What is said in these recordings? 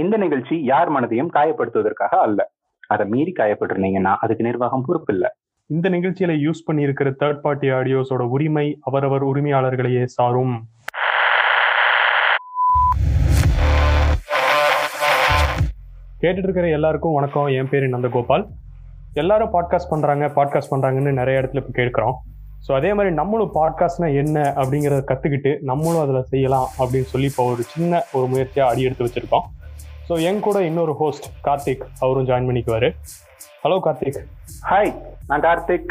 இந்த நிகழ்ச்சி யார் மனதையும் காயப்படுத்துவதற்காக அல்ல. அதை மீறி காயப்பட்டிருந்தீங்கன்னா அதுக்கு நிர்வாகம் பொறுப்பு இல்லை. இந்த நிகழ்ச்சியில யூஸ் பண்ணியிருக்கிற தேர்ட் பார்ட்டி ஆடியோஸோட உரிமை அவரவர் உரிமையாளர்களையே சாரும். கேட்டுட்டு இருக்கிற எல்லாருக்கும் வணக்கம். என் பேர் நந்தகோபால். எல்லாரும் பாட்காஸ்ட் பண்றாங்க பாட்காஸ்ட் பண்றாங்கன்னு நிறைய இடத்துல இப்போ கேட்குறோம். ஸோ அதே மாதிரி நம்மளும் பாட்காஸ்ட்னா என்ன அப்படிங்கிறத கற்றுக்கிட்டு நம்மளும் அதில் செய்யலாம் அப்படின்னு சொல்லி இப்போ ஒரு சின்ன ஒரு முயற்சியாக அடி எடுத்து வச்சிருக்கோம். ஸோ என் கூட இன்னொரு ஹோஸ்ட் கார்த்திக் அவரும் ஜாயின் பண்ணிக்குவாரு. ஹலோ கார்த்திக். ஹாய் நான் கார்த்திக்.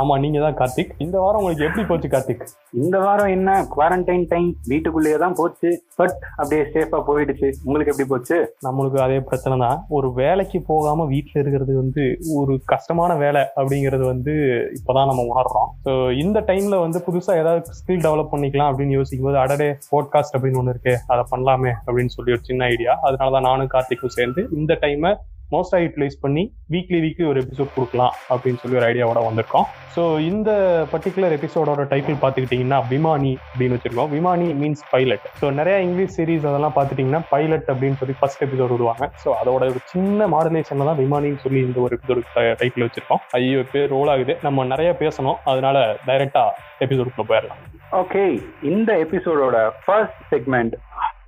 ஆமா நீங்க தான் கார்த்திக். இந்த வாரம் உங்களுக்கு எப்படி போச்சு கார்த்திக்? இந்த வாரம் என்ன? குவாரண்டைன் டைம் வீட்டுக்குள்ளேயே தான் போச்சு. பட் அப்படியே சேஃபா போயிடுச்சு. உங்களுக்கு எப்படி போச்சு? நம்மளுக்கு அதே பிரச்சனை தான். ஒரு வேலைக்கு போகாம வீட்டில் இருக்கிறது வந்து ஒரு கஷ்டமான வேலை அப்படிங்கிறது வந்து இப்போதான் நம்ம உணர்றோம். ஸோ இந்த டைம்ல வந்து புதுசா ஏதாவது ஸ்கில் டெவலப் பண்ணிக்கலாம் அப்படின்னு யோசிக்கும் போது அடடே போட்காஸ்ட் அப்படின்னு ஒன்று இருக்கு அதை பண்ணலாமே அப்படின்னு சொல்லி ஒரு சின்ன ஐடியா அதனால தான் நானும் கார்த்திக்கும் சேர்ந்து இந்த டைமை மோஸ்டாக யூட்டிலைஸ் பண்ணி வீக்லி வீக்லி ஒரு எபிசோட் கொடுக்கலாம் அப்படின்னு சொல்லி ஒரு ஐடியாவோட வந்திருக்கோம். ஸோ இந்த பர்டிகுலர் எபிசோடோட டைட்டில் பார்த்துக்கிட்டிங்கன்னா விமானி அப்படின்னு வச்சிருக்கோம். விமானி மீன்ஸ் பைலட் ஸோ நிறையா இங்கிலீஷ் சீரிஸ் அதெல்லாம் பார்த்துட்டிங்கன்னா பைலட் அப்படின்னு சொல்லி ஃபர்ஸ்ட் எபிசோட் விடுவாங்க. ஸோ அதோட ஒரு சின்ன மாடலேஷன் தான் விமானின்னு சொல்லி இந்த ஒரு எபிசோடு டைட்டில் வச்சிருக்கோம். ஐயோ பேர் ரோல் ஆகுது. நம்ம நிறைய பேசணும். அதனால டைரெக்டாக எபிசோடுக்குள்ள போயிடலாம். ஓகே இந்த எபிசோடோட ஃபர்ஸ்ட் செக்மெண்ட்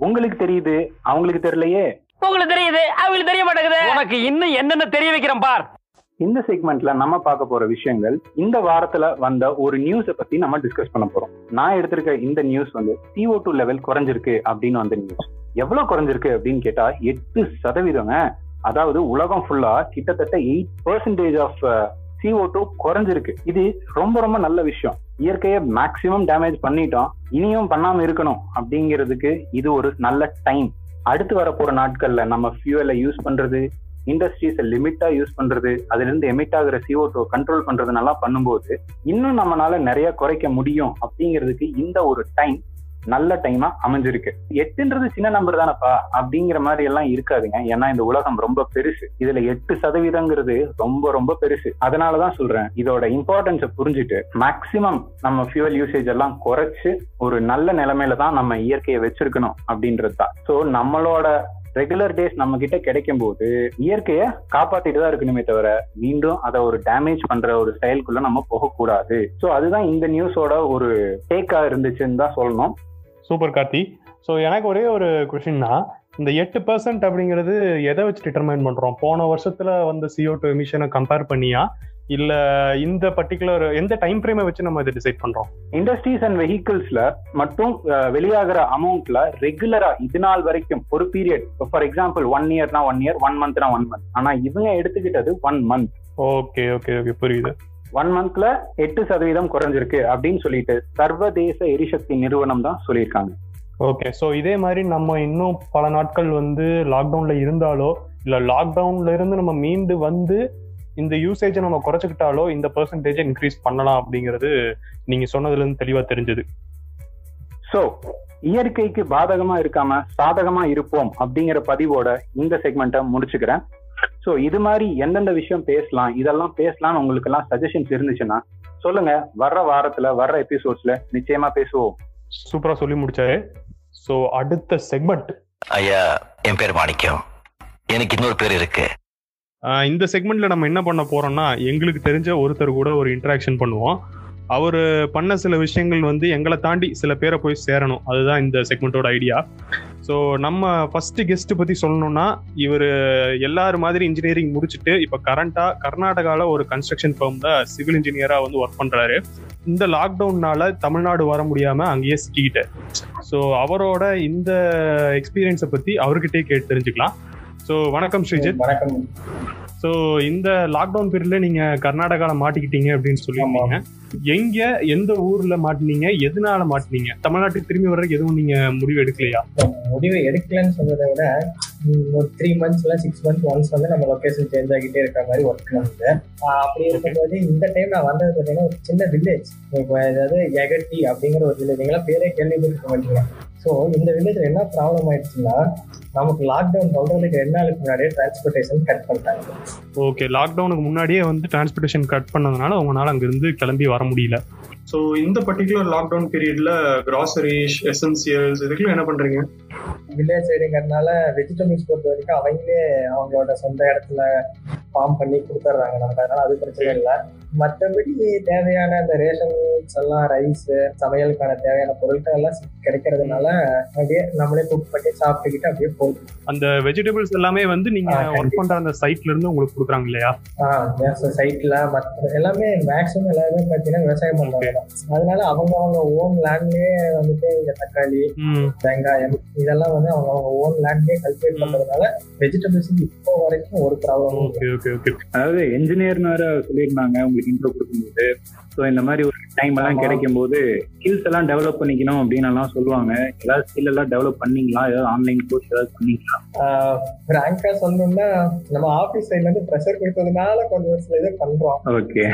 உங்களுக்கு தெரியுது அவங்களுக்கு தெரியலையே? உங்களுக்கு தெரியுது அவங்களுக்கு தெரிய மாட்டேங்குது. உனக்கு இன்னும் என்னென்ன தெரிய வைக்கிறேன் பார். இந்த செக்மெண்ட்ல நம்ம பார்க்க போற விஷயங்கள் இந்த வாரத்துல வந்த ஒரு நியூஸை பத்தி நம்ம டிஸ்கஸ் பண்ண போறோம். நான் எடுத்திருக்க இந்த நியூஸ் வந்து CO2 டூ லெவல் குறைஞ்சிருக்கு அப்படின்னு வந்த நியூஸ் எவ்வளவு குறைஞ்சிருக்கு அப்படின்னு கேட்டா எட்டு சதவீதங்க. அதாவது உலகம் ஃபுல்லா கிட்டத்தட்ட eight percentage of CO2 two குறைஞ்சிருக்கு. இது ரொம்ப ரொம்ப நல்ல விஷயம். இயற்கையை மேக்சிமம் டேமேஜ் பண்ணிட்டோம். இனியும் பண்ணாம இருக்கணும் அப்படிங்கிறதுக்கு இது ஒரு நல்ல டைம் அடுத்து வரப்போற நாட்கள்ல நம்ம ஃபியூவலை யூஸ் பண்றது இண்டஸ்ட்ரீஸை லிமிட்டா யூஸ் பண்றது அதுல இருந்து எமிட் ஆகிற சிஓ டூ கண்ட்ரோல் பண்றதுனெல்லாம் பண்ணும்போது இன்னும் நம்மளால நிறைய குறைக்க முடியும் அப்படிங்கிறதுக்கு இந்த ஒரு டைம் நல்ல டைமா அமைஞ்சிருக்கு. எட்டுன்றது சின்ன நம்பர் தானப்பா? அப்படிங்கிற மாதிரி எல்லாம் இருக்காதுங்க. ஏன்னா இந்த உலகம் ரொம்ப பெருசு. இதுல எட்டு சதவீதங்கிறது ரொம்ப ரொம்ப பெருசு. அதனாலதான் சொல்றேன். இதோட இம்பார்ட்டன்ஸை புரிஞ்சுட்டு மேக்சிமம் நம்ம ஃபியூவல் யூசேஜ் எல்லாம் குறைச்சு ஒரு நல்ல நிலைமையில தான் நம்ம இயற்கையை வச்சிருக்கணும் அப்படின்றது தான். ஸோ நம்மளோட ரெகுலர் டேஸ் நம்ம கிட்ட கிடைக்கும் போது இயற்கையை காப்பாத்திட்டு தான் இருக்கணுமே தவிர மீண்டும் அதை ஒரு டேமேஜ் பண்ற ஒரு செயலுக்குள்ள நம்ம போகக்கூடாது. ஸோ அதுதான் இந்த நியூஸோட ஒரு டேக்கா இருந்துச்சுன்னு தான் சொல்லணும். சூப்பர் கார்த்தி. ஸோ எனக்கு ஒரே ஒரு கொஷின்னா இந்த எட்டு பர்சன்ட் அப்படிங்கிறது எதை வச்சு டிட்டர்மைன் பண்றோம்? போன வருஷத்துல வந்த CO2 டூ எமிஷனை கம்பேர் பண்ணியா? இல்ல இந்த பர்டிகுலர் எந்த டைம் ஃப்ரேமை வச்சு நம்ம இதை டிசைட் பண்றோம்? இண்டஸ்ட்ரீஸ் அண்ட் வெஹிக்கிள்ஸ்ல மட்டும் வெளியாகிற அமௌண்ட்ல ரெகுலரா இது நாள் வரைக்கும் ஒரு பீரியட் ஃபார் எக்ஸாம்பிள் ஒன் இயர்னா ஒன் இயர் ஒன் மந்த்னா ஒன் மந்த் ஆனா இவங்க எடுத்துக்கிட்டது one month okay okay okay புரியுது. ஒன் மந்த்ல எட்டு சதவீதம் குறைஞ்சிருக்கு அப்படின்னு சொல்லிட்டு சர்வதேச எரிசக்தி நிறுவனம் தான் சொல்லியிருக்காங்க. ஓகே ஸோ இதே மாதிரி நம்ம இன்னும் பல நாட்கள் வந்து லாக்டவுன்ல இருந்தாலோ இல்ல லாக்டவுன்ல இருந்து நம்ம மீண்டு வந்து இந்த யூசேஜை நம்ம குறைச்சிக்கிட்டாலோ இந்த பெர்சன்டேஜை இன்க்ரீஸ் பண்ணலாம் அப்படிங்கிறது நீங்க சொன்னதுல இருந்து தெளிவா தெரிஞ்சது. சோ இயற்கைக்கு பாதகமா இருக்காம சாதகமா இருப்போம் அப்படிங்கிற பதிவோட இந்த செக்மெண்ட்டை முடிச்சுக்கிறேன். சோ இது மாதிரி எந்தெந்த விஷயம் பேசலாம் இதெல்லாம் பேசலாம்னு உங்களுக்கு எல்லாம் சஜஷன்ஸ் இருந்துச்சுன்னா சொல்லுங்க. வர்ற வாரத்துல வர்ற எபிசோட்ஸ்ல நிச்சயமா பேசுவோம். சூப்பரா சொல்லி முடிச்சாரு. ஸோ அடுத்த செக்மெண்ட் ஐயா என் பேர் மாணிக்கம். எனக்கு இன்னொரு பேர் இருக்கு. இந்த செக்மெண்ட்ல நம்ம என்ன பண்ண போறோம்னா எங்களுக்கு தெரிஞ்ச ஒருத்தர் கூட ஒரு இன்டராக்ஷன் பண்ணுவோம். அவர் பண்ண சில விஷயங்கள் வந்து எங்களை தாண்டி சில பேரை போய் சேரணும். அதுதான் இந்த செக்மெண்ட்டோட ஐடியா ஸோ நம்ம ஃபர்ஸ்ட் கெஸ்ட் பத்தி சொல்லணும்னா இவர் எல்லாரும் மாதிரி இன்ஜினியரிங் முடிச்சுட்டு இப்போ கரண்டா கர்நாடகாவில் ஒரு கன்ஸ்ட்ரக்ஷன் ஃபார்ம்ல சிவில் இன்ஜினியரா வந்து ஒர்க் பண்றாரு. இந்த லாக்டவுன்னால தமிழ்நாடு வர முடியாம அங்கேயே சிக்கிக்கிட்டு. ஸோ அவரோட இந்த எக்ஸ்பீரியன்ஸை பத்தி அவர்கிட்டயே கேட்டு தெரிஞ்சுக்கலாம். ஸோ வணக்கம் ஸ்ரீஜித். வணக்கம். ஸோ இந்த லாக்டவுன் பீரியட்ல நீங்க கர்நாடகால மாட்டிக்கிட்டீங்க அப்படின்னு சொல்லியிருந்தீங்க. எங்க எந்த ஊர்ல மாட்டினீங்க? எதனால மாட்டினீங்க? தமிழ்நாட்டுக்கு திரும்பி வர்றதுக்கு எதுவும் நீங்க முடிவு எடுக்கலையா? முடிவு எடுக்கலன்னு சொல்றதை விட ஒரு த்ரீ மந்த்ஸ் இல்லை சிக்ஸ் மந்த்ஸ் ஒன்ஸ் வந்து நம்ம லொகேஷன் சேஞ்ச் ஆகிட்டே இருக்கிற மாதிரி ஒர்க் ஆஹ் அப்படி இருக்கும்போது இந்த டைம் நான் வந்தது பார்த்தீங்கன்னா ஒரு சின்ன வில்லேஜ் இப்போ அதாவது எகட்டி அப்படிங்கிற ஒரு வில்லேஜ் எங்கெல்லாம் பேரே கேள்விப்பட்டிருக்க மாட்டீங்க ஸோ இந்த வில்லேஜ்ல என்ன ப்ராப்ளம் ஆயிடுச்சுன்னா நமக்கு லாக்டவுன் சொல்றதுக்கு ரெண்டு நாளுக்கு முன்னாடியே டிரான்ஸ்போர்ட்டேஷன் கட் பண்ணிட்டாங்க. ஓகே லாக்டவுனுக்கு முன்னாடியே வந்து டிரான்ஸ்போர்ட்டேஷன் கட் பண்ணதுனால உங்களால அங்கிருந்து கிளம்பி வர முடியல. ஸோ இந்த பர்டிகுலர் லாக்டவுன் பீரியட்ல கிராசரிஸ் எசென்சியல்ஸ் இதுக்கெல்லாம் என்ன பண்றீங்க? வில்லேஜ் சைடுங்கிறதுனால வெஜிடபிள்ஸ் பொறுத்த வரைக்கும் அவங்களே அவங்களோட சொந்த இடத்துல ஃபார்ம் பண்ணி கொடுத்துட்றாங்க நமக்கு. அதனால அது பிரச்சனை இல்லை. மற்றபடி தேவையான அந்த ரேஷன்ஸ் எல்லாம் ரைஸ் சமையலுக்கான தேவையான பொருட்கள் எல்லாம் கிடைக்கிறதுனால அப்படியே நம்மளே குக் பண்ணி சாப்பிட்டுக்கிட்டு அப்படியே போகுது. அந்த வெஜிடபிள்ஸ் எல்லாமே வந்து நீங்க ஒர்க். பண்ற அந்த சைட்ல இருந்து உங்களுக்கு கொடுக்குறாங்க இல்லையா? சைட்ல மற்ற எல்லாமே மேக்ஸிமம் எல்லாருமே பார்த்தீங்கன்னா விவசாயம் பண்றாங்க தான். அதனால அவங்க அவங்க ஓன் லேண்ட்லயே வந்துட்டு இந்த தக்காளி வெங்காயம் இதெல்லாம் வந்து அவங்க அவங்க ஓன் லேண்ட்லயே கல்டிவேட் பண்றதுனால வெஜிடபிள்ஸ் இப்போ வரைக்கும் ஒரு ப்ராப்ளமும் ஓகே ஓகே அதாவது என்ஜினியர்னு வேற சொல்லியிருந்தாங்க உங்களுக்கு இன்ட்ரோ கொடுக்கும்போது. ஸோ இந்த மாதிரி ஒரு டைம் எல்லாம். கிடைக்கும் போது ஸ்கில்ஸ் எல்லாம் டெவலப் பண்ணிக்கணும் அப்படின்னு எல்லாம் சொல்லுவாங்க. ஏதாவது ஸ்கில் எல்லாம் டெவலப் பண்ணீங்களா? ஏதாவது ஆன்லைன் கோர்ஸ் ஏதாவது பண்ணீங்களா? ரேங்கா சொல்லணும்னா நம்ம ஆபீஸ் சைட்ல இருந்து ப்ரெஷர் கொடுத்ததுனால கொஞ்சம் ஒரு சில இது பண்றோம். ஓகே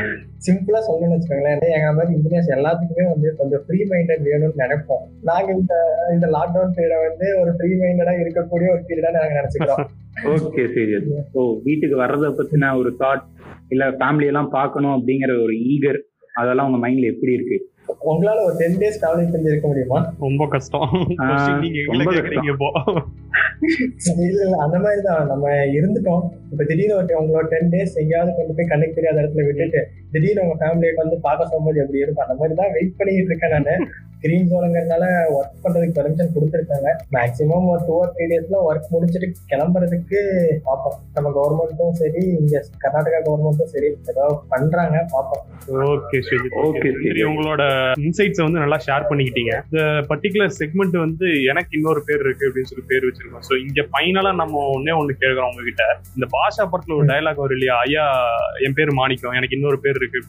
சிம்பிளா சொல்லணும்னு வச்சுக்கோங்களேன். எங்க மாதிரி இன்ஜினியர்ஸ் எல்லாத்துக்குமே வந்து கொஞ்சம் ஃப்ரீ மைண்டட் வேணும்னு நினைப்போம். நாங்க இந்த இந்த லாக்டவுன் பீரியட வந்து ஒரு ஃப்ரீ மைண்டடா இருக்கக்கூடிய ஒரு பீரியடா நாங்க நினைச்சுக்கிறோம். ஓகே சரி ஸோ வீட்டுக்கு வர்றத பத்தின ஒரு தாட் இல்ல ஃபேமிலி எல்லாம் பார்க்கணும் அப்படிங்கிற ஒரு ஈகர் அதெல்லாம் உங்க மைண்ட்ல எப்படி இருக்கு? உங்களால ஒரு டென் டேஸ் டிராவலிங் செஞ்சு இருக்க முடியுமா? ரொம்ப கஷ்டம். நீங்க ரொம்ப இப்போ. இல்ல இல்ல அந்த மாதிரி தான். நம்ம இருந்துட்டோம். இப்ப திடீர்னு ஒரு உங்களோட டென் டேஸ் எங்கேயாவது கொண்டு போய் கண்ணுக்கு தெரியாத இடத்துல விட்டுட்டு திடீர்னு உங்க ஃபேமிலியை வந்து பார்க்க சொல்லும்போது எப்படி இருக்கும்? அந்த மாதிரி தான் வெயிட் பண்ணிட்டு இருக்கேன் நானு. கிரீன் ஜோனுங்கிறதுனால ஒர்க் பண்றதுக்கு பெர்மிஷன் கொடுத்துருக்காங்க. மேக்ஸிமம் ஒரு டூ ஆர் த்ரீ டேஸ்ல ஒர்க் முடிச்சிட்டு கிளம்புறதுக்கு பார்ப்போம். நம்ம கவர்மெண்ட்டும் சரி இங்க கர்நாடகா கவர்மெண்ட்டும் சரி ஏதோ பண்றாங்க பார்ப்போம். ஓகே சரி Okay, ஓகே சரி. உங்களோட இன்சைட்ஸ் வந்து நல்லா ஷேர் பண்ணிக்கிட்டீங்க. இந்த பர்டிகுலர் செக்மெண்ட் வந்து எனக்கு இன்னொரு பேர் இருக்கு அப்படின்னு சொல்லி பேர் வச்சிருக்கோம். ஸோ இங்க ஃபைனலா நம்ம ஒன்னே ஒண்ணு கேட்கிறோம் உங்ககிட்ட. இந்த பாஷா படத்துல ஒரு டயலாக் வரும் இல்லையா? ஐயா என் பேர் மாணிக்கம் எனக்கு இன்னொரு பேர் இருக்கு.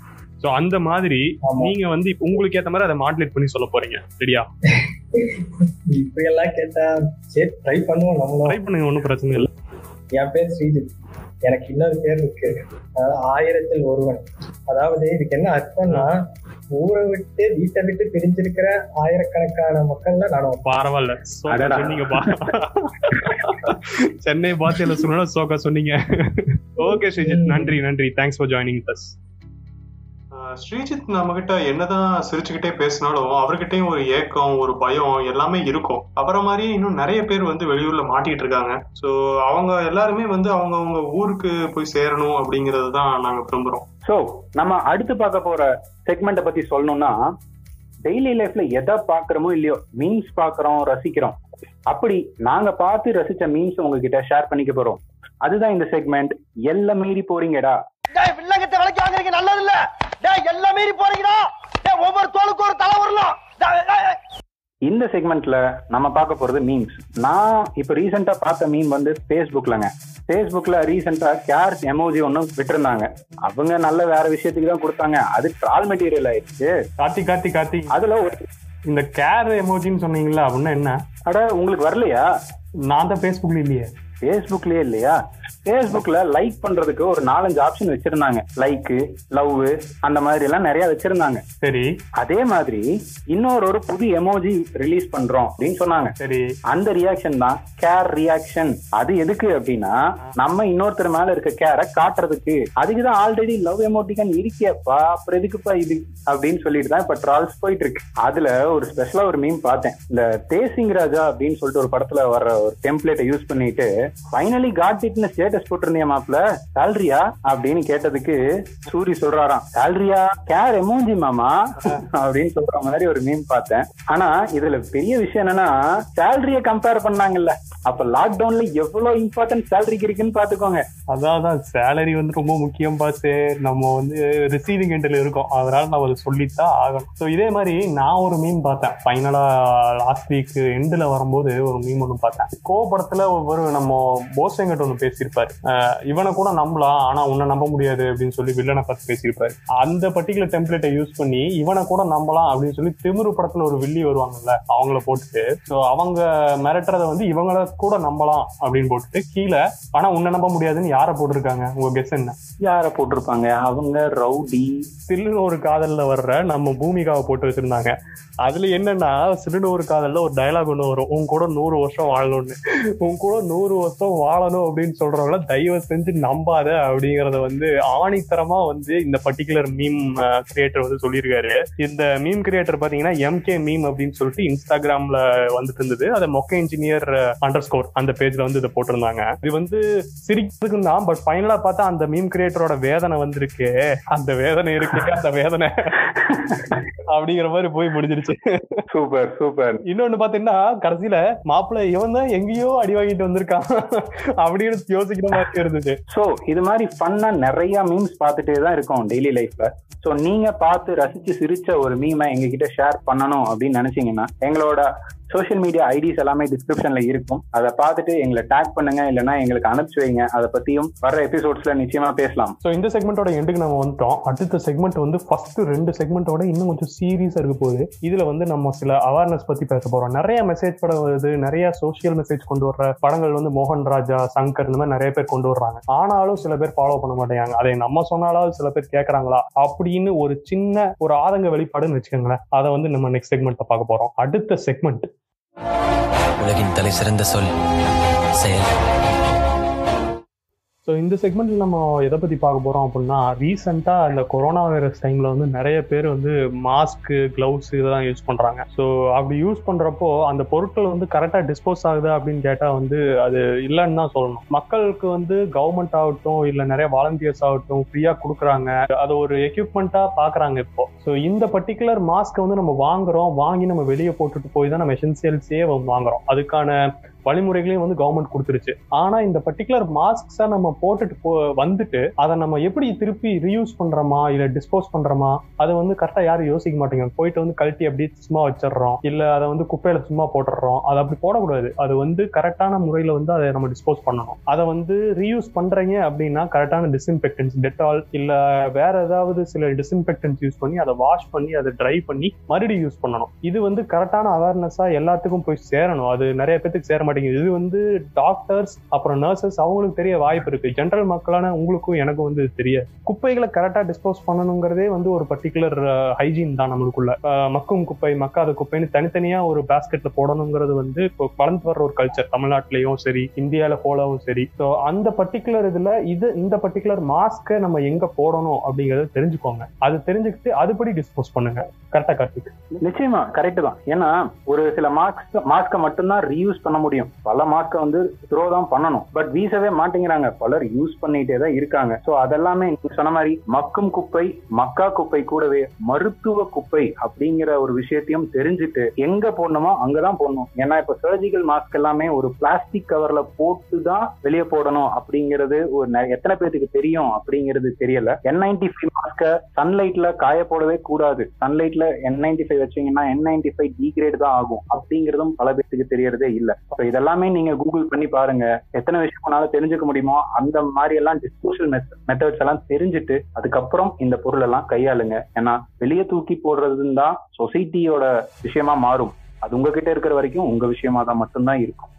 ஸோ அந்த மாதிரி நீங்க வந்து இப்ப உங்களுக்கு ஏத்த மாதிரி அதை மாடுலேட் பண்ணி சொல்ல போறீங்க சரியா? இப்படி எல்லாம் கேட்டா சரி ட்ரை பண்ணுவோம் நம்மளும். ட்ரை பண்ணுங்க ஒன்றும் பிரச்சனை இல்லை. என் பேர் ஸ்ரீஜித். எனக்கு இன்னொரு பேர் இருக்கு. ஆயிரத்தில் ஒருவன். அதாவது இதுக்கு என்ன அர்த்தம்னா ஊரை விட்டு வீட்டை விட்டு பிரிஞ்சிருக்கிற ஆயிரக்கணக்கான மக்கள்ல நானும் பரவாயில்ல. சொன்னீங்கப்பா சென்னை பாத்தியில சொன்னா சோகா சொன்னீங்க. ஓகே ஸ்ரீஜித் நன்றி நன்றி. Thanks for joining us ah Sreejith நம்ம கிட்ட என்னதான் சிரிச்சுக்கிட்டே பேசினாலும் அவர்கிட்டயும் ஒரு ஏக்கம் ஒரு பயம் எல்லாமே இருக்கும். அவரை மாதிரி இன்னும் நிறைய பேர் வந்து வெளியூர்ல மாட்டிக்கிட்டு இருக்காங்க. ஸோ அவங்க எல்லாருமே வந்து அவங்க அவங்க ஊருக்கு போய் சேரணும் அப்படிங்கறது தான் நாங்க விரும்புறோம். ஸோ நம்ம அடுத்து பார்க்க போற செக்மெண்ட்டை பத்தி சொல்லணும்னா டெய்லி லைஃப்ல எதை பாக்குறோமோ இல்லையோ மீன்ஸ் பாக்குறோம் ரசிக்கிறோம். அப்படி நாங்க பார்த்து ரசிச்ச மீன்ஸ் உங்ககிட்ட ஷேர் பண்ணிக்க போறோம். அதுதான் இந்த செக்மெண்ட் எல்லாம் மீறி போறீங்கடா. டேய் வில்லங்கத்தை விலைக்கு வாங்குறீங்க நல்லது இல்ல எல்லாம் மீறி போறீங்கடா. டேய் ஒவ்வொரு தோலுக்கு ஒரு தலை வரலாம். இந்த செக்மெண்ட்ல நம்ம பார்க்க போறது மீம்ஸ் நான் இப்ப ரீசெண்டா பார்த்த மீம் வந்து ஃபேஸ்புக்லங்க ஃபேஸ்புக்ல ரீசெண்டா கேர் எமோஜி ஒன்றும் விட்டுருந்தாங்க. அவங்க நல்ல வேற விஷயத்துக்கு தான் கொடுத்தாங்க. அது ட்ரால் மெட்டீரியல் ஆயிடுச்சு. கார்த்தி கார்த்தி கார்த்தி. அதுல ஒரு இந்த கேர் எமோஜின்னு சொன்னீங்களா அப்படின்னா என்ன? அட உங்களுக்கு வரலையா? நான் தான் ஃபேஸ்புக்ல இல்லையே. ஃபேஸ்புக்லயே இல்லையா? ஃபேஸ்புக்ல லைக் பண்றதுக்கு ஒரு நாலஞ்சு ஆப்ஷன் வச்சிருந்தாங்க. லைக் லவ் அந்த மாதிரி எல்லாம் நிறைய வச்சிருந்தாங்க. சரி. அதே மாதிரி இன்னொரு ஒரு புது எமோஜி ரிலீஸ் பண்றோம் அப்படின்னு சொன்னாங்க. சரி. அந்த ரியாக்ஷன் தான் கேர் ரியாக்ஷன் அது எதுக்கு அப்படின்னா நம்ம இன்னொருத்தர் மேல இருக்க கேரை காட்டுறதுக்கு. அதுக்குதான் ஆல்ரெடி லவ் எமோட்டிகன் இருக்கேப்பா அப்புறம் எதுக்குப்பா இது? அப்படின்னு சொல்லிட்டு தான் இப்ப ட்ரால்ஸ் போயிட்டு இருக்கு அதுல ஒரு ஸ்பெஷலா ஒரு மீம் பார்த்தேன். இந்த தேசிங் ராஜா அப்படின்னு சொல்லிட்டு ஒரு படத்துல வர்ற ஒரு டெம்ப்ளேட்டை யூஸ் பண்ணிட்டு ஃபைனலி காட் இட்னு ஸ்டேட்டஸ் போட்டிருந்தியா மாப்ள சேலரியா அப்படின்னு கேட்டதுக்கு சூரி சொல்றாராம். சேலரியா கேர் எமோஜி மாமா? அப்படின்னு சொல்ற மாதிரி ஒரு மீம் பார்த்தேன். ஆனா இதுல பெரிய விஷயம் என்னன்னா சேலரிய கம்பேர் பண்ணாங்கல்ல. அப்ப லாக்டவுன்ல எவ்வளவு இம்பார்ட்டன்ட் சேலரிக்கு இருக்குன்னு பாத்துக்கோங்க அதான் சேலரி வந்து ரொம்ப முக்கியம் பார்த்து நம்ம வந்து ரிசீவிங் எண்டில் இருக்கோம். அதனால நம்ம அதை சொல்லித்தான் ஆகணும். ஸோ இதே மாதிரி நான் ஒரு மீன் பார்த்தேன். ஃபைனலா லாஸ்ட் வீக் எண்டில் வரும்போது ஒரு மீன் ஒன்று பார்த்தேன். கோ படத்துல ஒவ்வொரு நம்ம போஸ் வெங்கட் ஒன்று பேசியிருப்பாரு இவனை கூட நம்பலாம் ஆனா உன்னை நம்ப முடியாது அப்படின்னு சொல்லி வில்லனை பார்த்து பேசியிருப்பாரு. அந்த பர்டிகுலர் டெம்ப்ளேட்டை யூஸ் பண்ணி இவனை கூட நம்பலாம் அப்படின்னு சொல்லி திமிரு படத்துல ஒரு வில்லி வருவாங்கல்ல அவங்கள போட்டுட்டு ஸோ அவங்க மிரட்டுறத வந்து இவங்கள கூட நம்பலாம் அப்படின்னு போட்டுட்டு கீழே ஆனா உன்னை நம்ப முடியாதுன்னு யாரை போட்டிருக்காங்க? உங்க கெஸ் என்ன? யார போட்டிருப்பாங்க? அவங்க ரவுடி. சில்லுன்னு ஒரு காதல்ல வர்ற நம்ம பூமிகாவை போட்டு வச்சிருந்தாங்க. அதுல என்னன்னா சில்லுன்னு ஒரு காதல்ல ஒரு டயலாக் ஒன்று வரும். உன் கூட நூறு வருஷம் வாழணும்னு. உன் கூட நூறு வருஷம் வாழணும் அப்படின்னு சொல்றவங்கள தயவு செஞ்சு நம்பாத அப்படிங்கறத வந்து ஆணித்தரமா வந்து இந்த பர்டிகுலர் மீம் கிரியேட்டர் வந்து சொல்லியிருக்காரு. இந்த மீம் கிரியேட்டர் பாத்தீங்கன்னா எம்கே மீம் அப்படின்னு சொல்லிட்டு இன்ஸ்டாகிராம்ல வந்துட்டு இருந்தது. அதை மொக்க இன்ஜினியர் அண்டர் ஸ்கோர் அந்த பேஜ்ல வந்து இதை போட்டிருந்தாங்க. இது வந்து சிரிக்கிறதுக்கு தான் பட் ஃபைனலா பார்த்தா அந்த மீம் கிரியேட்டரோட வேதனை வந்திருக்கு. அந்த வேதனை இருக்கு. அந்த வேதனை அப்படிங்கிற மாதிரி போய் முடிஞ்சிருச்சு. Super super. இன்னொன்னு பாத்தீங்கன்னா கடைசியில மாப்பிள்ளை இவன் தான் எங்கேயோ அடி வாங்கிட்டு வந்திருக்கான். அப்படின்னு யோசிக்கிற மாதிரி இருந்துச்சு. சோ இது மாதிரி ஃபன்னா நிறைய மீம்ஸ் பார்த்துட்டே தான் இருக்கோம் டெய்லி லைஃப்ல சோ நீங்க பார்த்து ரசிச்சு சிரிச்ச ஒரு மீமை எங்க கிட்ட ஷேர் பண்ணணும் அப்படின்னு நினைச்சீங்கன்னா எங்களோட சோஷியல் மீடியா ஐடிஸ் எல்லாமே டிஸ்கிரிப்ஷன்ல இருக்கும். அதை பார்த்துட்டு எங்களை டேக் பண்ணுங்க இல்லைன்னா எங்களுக்கு அனுப்பிச்சு வைங்க. அதை பத்தியும் வர எபிசோட்ஸ்ல நிச்சயமா பேசலாம். ஸோ இந்த செக்மெண்ட்டோட எண்டுக்கு நம்ம வந்துட்டோம். அடுத்த செக்மெண்ட் வந்து ஃபர்ஸ்ட் ரெண்டு செக்மெண்ட்டோட இன்னும் கொஞ்சம் சீரியஸா இருக்க போகுது. இதுல வந்து நம்ம சில அவேர்னஸ் பத்தி பேச போறோம். நிறைய மெசேஜ் படம் வருது. நிறைய சோஷியல் மெசேஜ் கொண்டு வர்ற படங்கள் வந்து மோகன் ராஜா சங்கர் இந்த மாதிரி நிறைய பேர் கொண்டு வர்றாங்க. ஆனாலும் சில பேர் ஃபாலோ பண்ண மாட்டேங்காங்க அதை நம்ம சொன்னாலும் சில பேர் கேட்கறாங்களா அப்படின்னு ஒரு சின்ன ஒரு ஆதங்க வெளிப்பாடுன்னு வச்சுக்கோங்களேன். அதை வந்து நம்ம நெக்ஸ்ட் செக்மெண்ட்ல பார்க்க போறோம். அடுத்த செக்மெண்ட் உலகின் தலை சிறந்த சொல் செயல் ஸோ இந்த செக்மெண்ட்டில் நம்ம எதை பற்றி பார்க்க போகிறோம் அப்படின்னா ரீசெண்டாக இந்த கொரோனா வைரஸ் டைமில் வந்து நிறைய பேர் வந்து மாஸ்க்கு க்ளவுஸ் இதெல்லாம் யூஸ் பண்ணுறாங்க ஸோ அப்படி யூஸ் பண்ணுறப்போ அந்த பொருட்கள் வந்து கரெக்டாக டிஸ்போஸ் ஆகுது அப்படின்னு கேட்டால் வந்து அது இல்லைன்னு தான் சொல்லணும். மக்களுக்கு வந்து கவர்மெண்ட் ஆகட்டும் இல்லை நிறைய வாலண்டியர்ஸ் ஆகட்டும் ஃப்ரீயாக கொடுக்குறாங்க. அதை ஒரு எக்யூப்மெண்ட்டாக பார்க்குறாங்க இப்போ. ஸோ இந்த பர்டிகுலர் மாஸ்க்கை வந்து நம்ம வாங்குறோம் வாங்கி நம்ம வெளியே போட்டுட்டு போய் தான் நம்ம எசென்சியல்ஸே வாங்குறோம். அதுக்கான வழிமுறைகளையும் வந்து கவர்மெண்ட் கொடுத்துருச்சு. ஆனா இந்த பர்டிகுலர் மாஸ்க்ஸை நம்ம போட்டுட்டு போ வந்துட்டு அதை நம்ம எப்படி திருப்பி ரீயூஸ் பண்றோமா இல்ல டிஸ்போஸ் பண்றோமா அதை வந்து கரெக்டா யாரும் யோசிக்க மாட்டேங்க போயிட்டு வந்து கழட்டி அப்படியே சும்மா வச்சிடுறோம். இல்ல அதை வந்து குப்பையில சும்மா போட்டுடுறோம். அதை அப்படி போடக்கூடாது. அது வந்து கரெக்டான முறையில வந்து அதை நம்ம டிஸ்போஸ் பண்ணணும். அதை வந்து ரீயூஸ் பண்றீங்க அப்படின்னா கரெக்டான டிஸ்இன்ஃபெக்டன்ஸ் டெட்டால் இல்ல வேற ஏதாவது சில டிஸ்இன்ஃபெக்டன்ஸ் யூஸ் பண்ணி அதை வாஷ் பண்ணி அதை ட்ரை பண்ணி மறுபடியும் யூஸ் பண்ணணும். இது வந்து கரெக்டான அவேர்னஸா எல்லாத்துக்கும் போய் சேரணும். அது நிறைய பேத்துக்கு சேர மாட்டேங்குது. இது வந்து டாக்டர்ஸ் அப்புறம் நர்சஸ் அவங்களுக்கு தெரிய வாய்ப்பு இருக்கு. ஜென்ரல் மக்களான உங்களுக்கும் எனக்கும் வந்து தெரிய. குப்பைகளை கரெக்டா டிஸ்போஸ் பண்ணணுங்கிறதே வந்து ஒரு பர்டிகுலர் ஹைஜீன் தான் நம்மளுக்குள்ள. மக்கும் குப்பை மக்காத குப்பைன்னு தனித்தனியா ஒரு பேஸ்கெட்ல போடணுங்கிறது வந்து இப்போ வளர்ந்து வர்ற ஒரு கல்ச்சர் தமிழ்நாட்டிலையும் சரி இந்தியால போலவும் சரி. ஸோ அந்த பர்டிகுலர் இதுல இது இந்த பர்டிகுலர் மாஸ்க்கை நம்ம எங்க போடணும் அப்படிங்கறத தெரிஞ்சுக்கோங்க. அது தெரிஞ்சுக்கிட்டு அதுபடி டிஸ்போஸ் பண்ணுங்க. கரெக்டா கார்த்திக் நிச்சயமா கரெக்ட் தான். ஏன்னா ஒரு சில மாஸ்க் மாஸ்கை மட்டும்தான் ரீயூஸ் பண்ண முடியும். பல மார்க்கை வந்து த்ரோ தான் பண்ணணும். பட் வீசவே மாட்டேங்கிறாங்க. பலர் யூஸ் பண்ணிட்டே தான் இருக்காங்க. சோ அதெல்லாமே சொன்ன மாதிரி மக்கும் குப்பை மக்கா குப்பை கூடவே மருத்துவ குப்பை அப்படிங்கிற ஒரு விஷயத்தையும் தெரிஞ்சுட்டு எங்க போடணுமோ அங்கதான் போடணும். ஏன்னா இப்ப சர்ஜிக்கல் மாஸ்க் எல்லாமே ஒரு பிளாஸ்டிக் கவர்ல போட்டு தான் வெளியே போடணும் அப்படிங்கிறது ஒரு எத்தனை பேருக்கு தெரியும் அப்படிங்கிறது தெரியல. என் நைன்டி ஃபைவ் மாஸ்க சன்லைட்ல காய போடவே கூடாது. சன்லைட்ல என் நைன்டி ஃபைவ் வச்சீங்கன்னா என் நைன்டி ஃபைவ் டிகிரேட் தான் ஆகும் அப்படிங்கிறதும் பல பேருக்கு தெரியறதே இல்ல. இதெல்லாமே நீங்க கூகுள் பண்ணி பாருங்க. எத்தனை விஷயம் உங்களால தெரிஞ்சுக்க முடியுமோ அந்த மாதிரி எல்லாம் டிஸ்போசல் மெத்தட்ஸ் எல்லாம் தெரிஞ்சுட்டு அதுக்கப்புறம் இந்த பொருள் எல்லாம் கையாளுங்க. ஏன்னா வெளியே தூக்கி போடுறதுன்னு தான் சொசைட்டியோட விஷயமா மாறும். அது உங்ககிட்ட இருக்கிற வரைக்கும் உங்க விஷயமா தான் மட்டும்தான் இருக்கும்.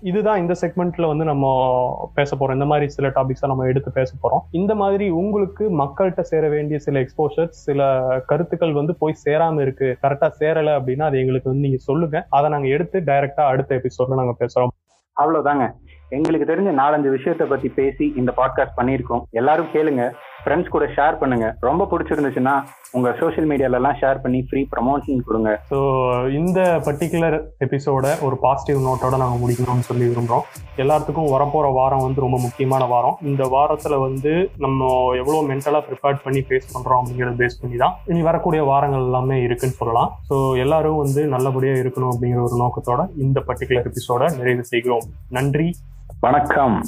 இதுதான் இந்த செக்மெண்ட்ல வந்து நம்ம பேச போறோம். இந்த மாதிரி சில டாபிக்ஸா நம்ம எடுத்து பேச போறோம். இந்த மாதிரி உங்களுக்கு மக்கள்கிட்ட சேர வேண்டிய சில எக்ஸ்போஷர்ஸ் சில கருத்துக்கள் வந்து போய் சேராம இருக்கு கரெக்டா சேரல அப்படின்னா அது எங்களுக்கு வந்து நீங்க சொல்லுங்க. அதை நாங்க எடுத்து டைரக்டா அடுத்த எபிசோட்ல நாங்க பேசுறோம். அவ்வளவுதாங்க. எங்களுக்கு தெரிஞ்ச நாலஞ்சு விஷயத்த பத்தி பேசி இந்த பாட்காஸ்ட் பண்ணியிருக்கோம். எல்லாரும் கேளுங்க. ஃப்ரெண்ட்ஸ் கூட ஷேர் பண்ணுங்க. ரொம்ப பிடிச்சிருந்துச்சுன்னா உங்க சோஷியல் மீடியால எல்லாம் ஷேர் பண்ணி ஃப்ரீ ப்ரமோஷன் கொடுங்க. ஸோ இந்த பர்டிகுலர் எபிசோட ஒரு பாசிட்டிவ் நோட்டோட நாங்கள் முடிக்கணும்னு சொல்லி விரும்புகிறோம் எல்லாத்துக்கும் வரப்போகிற வாரம் வந்து ரொம்ப முக்கியமான வாரம். இந்த வாரத்தில் வந்து நம்ம எவ்வளோ மென்டலாக ப்ரிப்பேர் பண்ணி ஃபேஸ் பண்ணுறோம் அப்படிங்கிறத பேஸ் பண்ணி தான் இனி வரக்கூடிய வாரங்கள் எல்லாமே இருக்குன்னு சொல்லலாம். ஸோ எல்லாரும் வந்து நல்லபடியாக இருக்கணும் அப்படிங்கிற ஒரு நோக்கத்தோட இந்த பர்டிகுலர் எபிசோட நிறைவு செய்கிறோம். நன்றி. வணக்கம்.